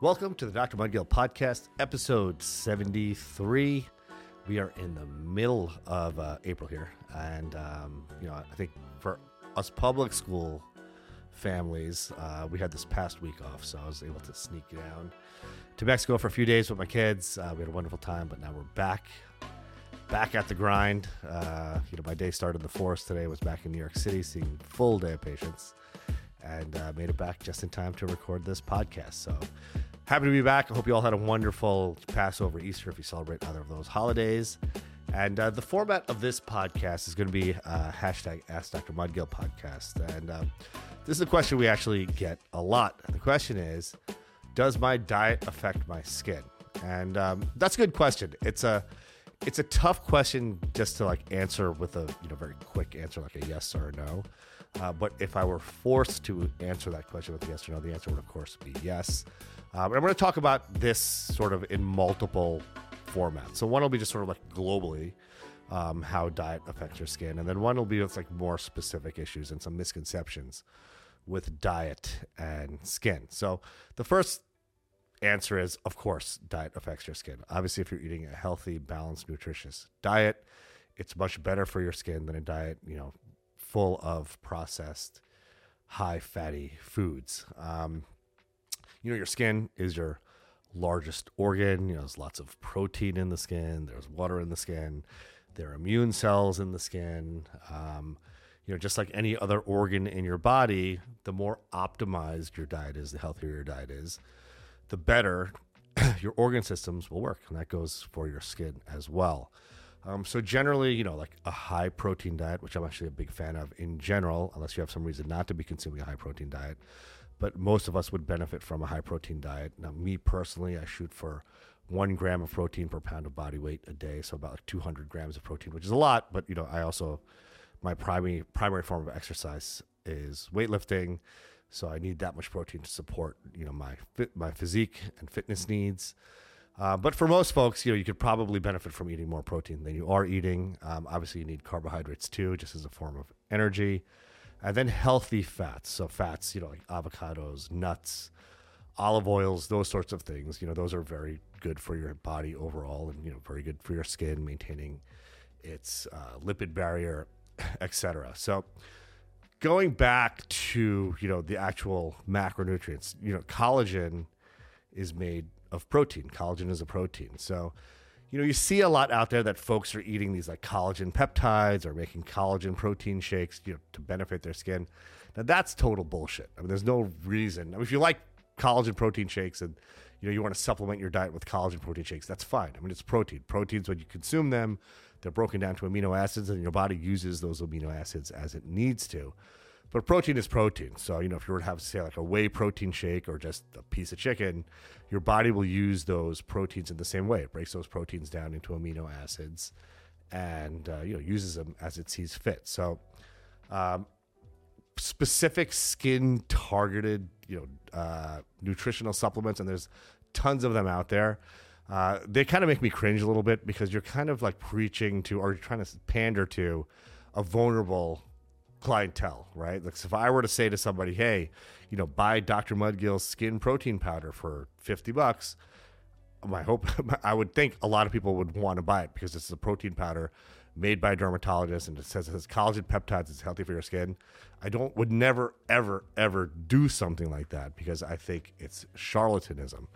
Welcome to the Dr. Mudgil Podcast, episode 73. We are in the middle of uh, April here. And, um, you know, I think for us public school families, uh, we had this past week off. So I was able to sneak down to Mexico for a few days with my kids. Uh, we had a wonderful time, but now we're back. Back at the grind. Uh, you know, my day started in the forest today. Was back in New York City, seeing full day of patients, and uh, made it back just in time to record this podcast. So happy to be back. I hope you all had a wonderful Passover, Easter, if you celebrate either of those holidays. And uh, the format of this podcast is going to be uh, hashtag Ask Dr. Mudgil podcast. And um, this is a question we actually get a lot. The question is, does my diet affect my skin? And um, that's a good question. It's a it's a tough question just to like answer with a you know very quick answer like a yes or a no. Uh, but if I were forced to answer that question with yes or no, the answer would of course be yes. Uh, but I'm going to talk about this sort of in multiple formats. So one will be just sort of like globally um, how diet affects your skin, and then one will be with like more specific issues and some misconceptions with diet and skin. So the first answer is of course diet affects your skin obviously if you're eating a healthy balanced nutritious diet it's much better for your skin than a diet you know full of processed high fatty foods. Um, you know your skin is your largest organ. You know there's lots of protein in the skin. There's water in the skin. There are immune cells in the skin. Um, you know just like any other organ in your body the more optimized your diet is the healthier your diet is the better your organ systems will work. And that goes for your skin as well. Um, so, generally, you know, like a high protein diet, which I'm actually a big fan of in general, unless you have some reason not to be consuming a high protein diet. But most of us would benefit from a high protein diet. Now, me personally, I shoot for one gram of protein per pound of body weight a day. So, about like 200 grams of protein, which is a lot. But, you know, I also, my primary, primary form of exercise is weightlifting so I need that much protein to support you know my my physique and fitness needs. Uh, but for most folks, you know, you could probably benefit from eating more protein than you are eating. Um, obviously, you need carbohydrates too, just as a form of energy, and then healthy fats. So fats, you know, like avocados, nuts, olive oils, those sorts of things. You know, those are very good for your body overall, and you know, very good for your skin, maintaining its uh, lipid barrier, etc. So going back to you know the actual macronutrients you know collagen is made of protein. Collagen is a protein. So you know you see a lot out there that folks are eating these like collagen peptides or making collagen protein shakes you know to benefit their skin. Now that's total bullshit. I mean there's no reason. I mean, if you like collagen protein shakes and you know you want to supplement your diet with collagen protein shakes that's fine. I mean it's protein. Proteins when you consume them. They're broken down to amino acids, and your body uses those amino acids as it needs to. But protein is protein. So, you know, if you were to have, say, like a whey protein shake or just a piece of chicken, your body will use those proteins in the same way. It breaks those proteins down into amino acids and, uh, you know, uses them as it sees fit. So, um, specific skin targeted, you know, uh, nutritional supplements, and there's tons of them out there. Uh, they kind of make me cringe a little bit because you're kind of like preaching to or trying to pander to a vulnerable clientele, right? Like if I were to say to somebody, "Hey, you know, buy Dr. Mudgil's skin protein powder for 50 bucks." My hope I would think a lot of people would want to buy it because is a protein powder made by a dermatologist and it says it has collagen peptides, it's healthy for your skin. I don't would never ever ever do something like that because I think it's charlatanism.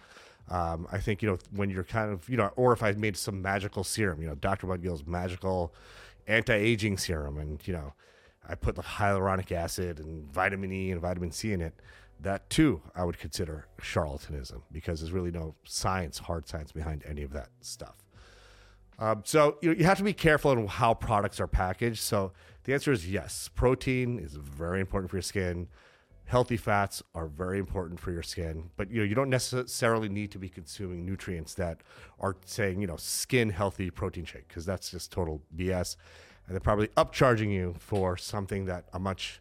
Um, I think you know when you're kind of you know, or if I made some magical serum, you know, Dr. Mudgil's magical anti-aging serum, and you know, I put the hyaluronic acid and vitamin E and vitamin C in it. That too, I would consider charlatanism because there's really no science, hard science behind any of that stuff. Um, so you, you have to be careful on how products are packaged. So the answer is yes. Protein is very important for your skin healthy fats are very important for your skin but you know you don't necessarily need to be consuming nutrients that are saying you know skin healthy protein shake because that's just total bs and they're probably upcharging you for something that a much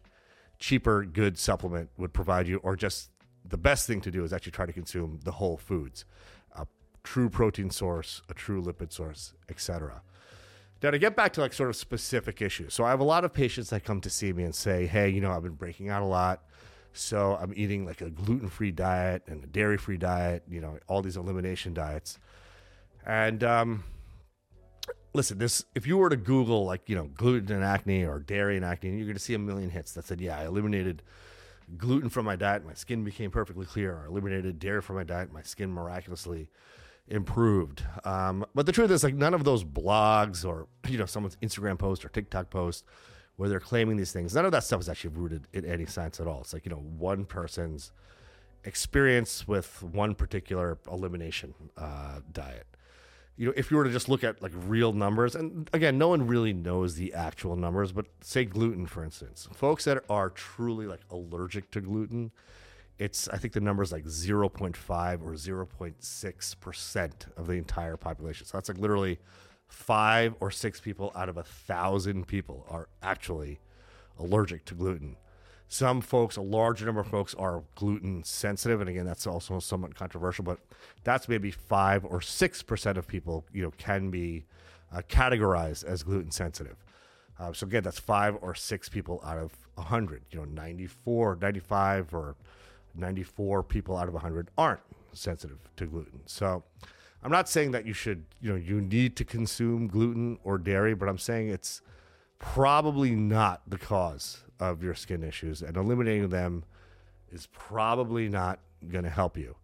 cheaper good supplement would provide you or just the best thing to do is actually try to consume the whole foods. A true protein source a true lipid source etc now to get back to like sort of specific issues. So i have a lot of patients that come to see me and say hey you know i've been breaking out a lot. So I'm eating like a gluten free diet and a dairy free diet, you know, all these elimination diets. And um, listen, this if you were to Google like, you know, gluten and acne or dairy and acne, you're going to see a million hits that said, yeah, I eliminated gluten from my diet, my skin became perfectly clear. Or eliminated dairy from my diet, my skin miraculously improved. Um, but the truth is, like, none of those blogs or you know someone's Instagram post or TikTok post where they're claiming these things, none of that stuff is actually rooted in any science at all. It's like you know one person's experience with one particular elimination uh, diet. You know, if you were to just look at like real numbers, and again, no one really knows the actual numbers, but say gluten, for instance, folks that are truly like allergic to gluten, it's I think the number is like 0.5 or 0.6 percent of the entire population. So that's like literally five or six people out of a thousand people are actually allergic to gluten. Some folks, a larger number of folks, are gluten sensitive, and again, that's also somewhat controversial. But that's maybe five or six percent of people, you know, can be uh, categorized as gluten sensitive. Uh, so again, that's five or six people out of 100. You know, 94, 95, or 94 people out of 100 aren't sensitive to gluten. So I'm not saying that you should, you know, you need to consume gluten or dairy, but I'm saying it's probably not the cause of your skin issues, and eliminating them is probably not going to help you.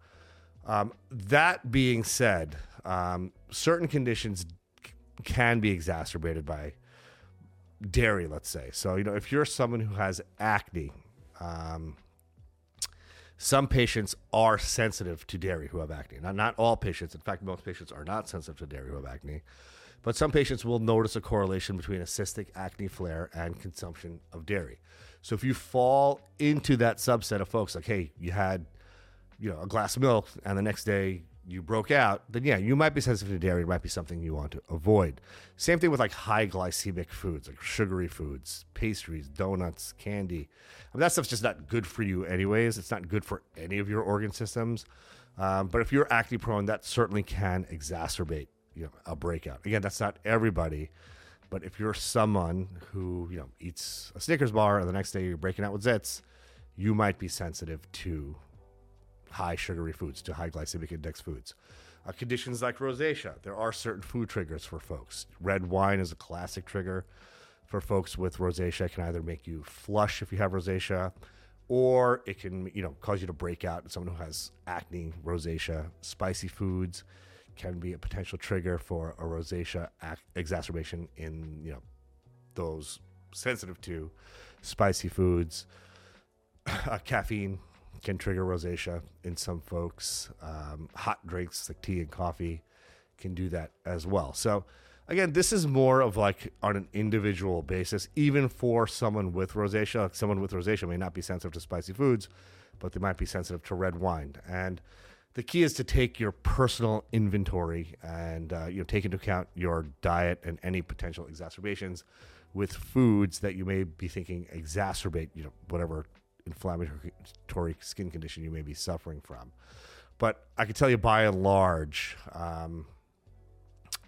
Um, that being said, um, certain conditions c- can be exacerbated by dairy, let's say. So, you know, if you're someone who has acne, um, some patients are sensitive to dairy who have acne. Now, not all patients. In fact, most patients are not sensitive to dairy who have acne. But some patients will notice a correlation between a cystic acne flare and consumption of dairy. So if you fall into that subset of folks, like, hey, you had, you know, a glass of milk, and the next day you broke out, then yeah, you might be sensitive to dairy. It might be something you want to avoid. Same thing with like high glycemic foods, like sugary foods, pastries, donuts, candy. I mean, that stuff's just not good for you, anyways. It's not good for any of your organ systems. Um, but if you're acne prone, that certainly can exacerbate you know a breakout. Again, that's not everybody. But if you're someone who you know eats a Snickers bar and the next day you're breaking out with zits, you might be sensitive to high sugary foods, to high glycemic index foods. Uh, conditions like rosacea, there are certain food triggers for folks. Red wine is a classic trigger for folks with rosacea. It can either make you flush if you have rosacea, or it can you know cause you to break out. Someone who has acne, rosacea, spicy foods can be a potential trigger for a rosacea ac- exacerbation in you know those sensitive to spicy foods. Uh, caffeine can trigger rosacea in some folks. Um, hot drinks like tea and coffee can do that as well. So, again, this is more of like on an individual basis, even for someone with rosacea. Like someone with rosacea may not be sensitive to spicy foods, but they might be sensitive to red wine. And the key is to take your personal inventory and uh, you know take into account your diet and any potential exacerbations with foods that you may be thinking exacerbate you know whatever inflammatory skin condition you may be suffering from. But I can tell you by and large, um,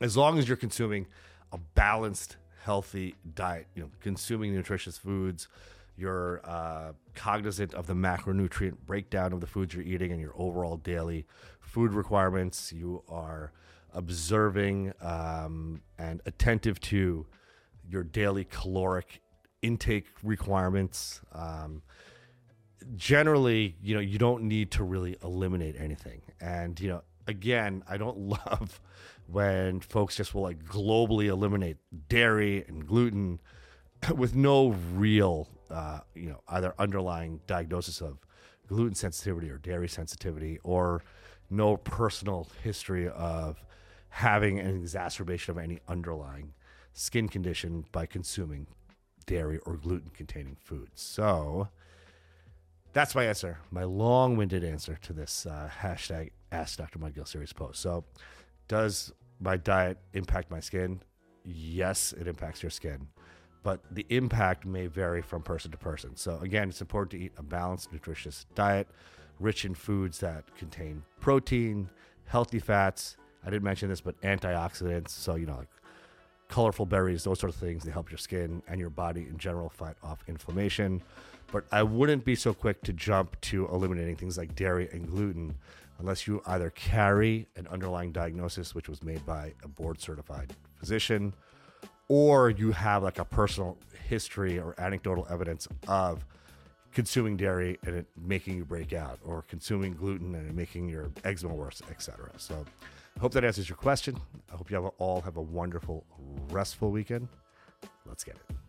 as long as you're consuming a balanced, healthy diet, you know, consuming nutritious foods, you're uh, cognizant of the macronutrient breakdown of the foods you're eating and your overall daily food requirements, you are observing um, and attentive to your daily caloric intake requirements. Um, generally, you know, you don't need to really eliminate anything. And, you know, again, I don't love when folks just will like globally eliminate dairy and gluten with no real, uh, you know, either underlying diagnosis of gluten sensitivity or dairy sensitivity or no personal history of having an exacerbation of any underlying skin condition by consuming dairy or gluten containing foods. So, that's my answer, my long winded answer to this uh, hashtag Ask Dr. Mudgil series post. So, does my diet impact my skin? Yes, it impacts your skin, but the impact may vary from person to person. So, again, it's important to eat a balanced, nutritious diet rich in foods that contain protein, healthy fats. I didn't mention this, but antioxidants. So, you know, like colorful berries, those sort of things. They help your skin and your body in general fight off inflammation. But I wouldn't be so quick to jump to eliminating things like dairy and gluten unless you either carry an underlying diagnosis, which was made by a board certified physician, or you have like a personal history or anecdotal evidence of consuming dairy and it making you break out, or consuming gluten and it making your eczema worse, etc. So, I hope that answers your question. I hope you all have a wonderful, restful weekend. Let's get it.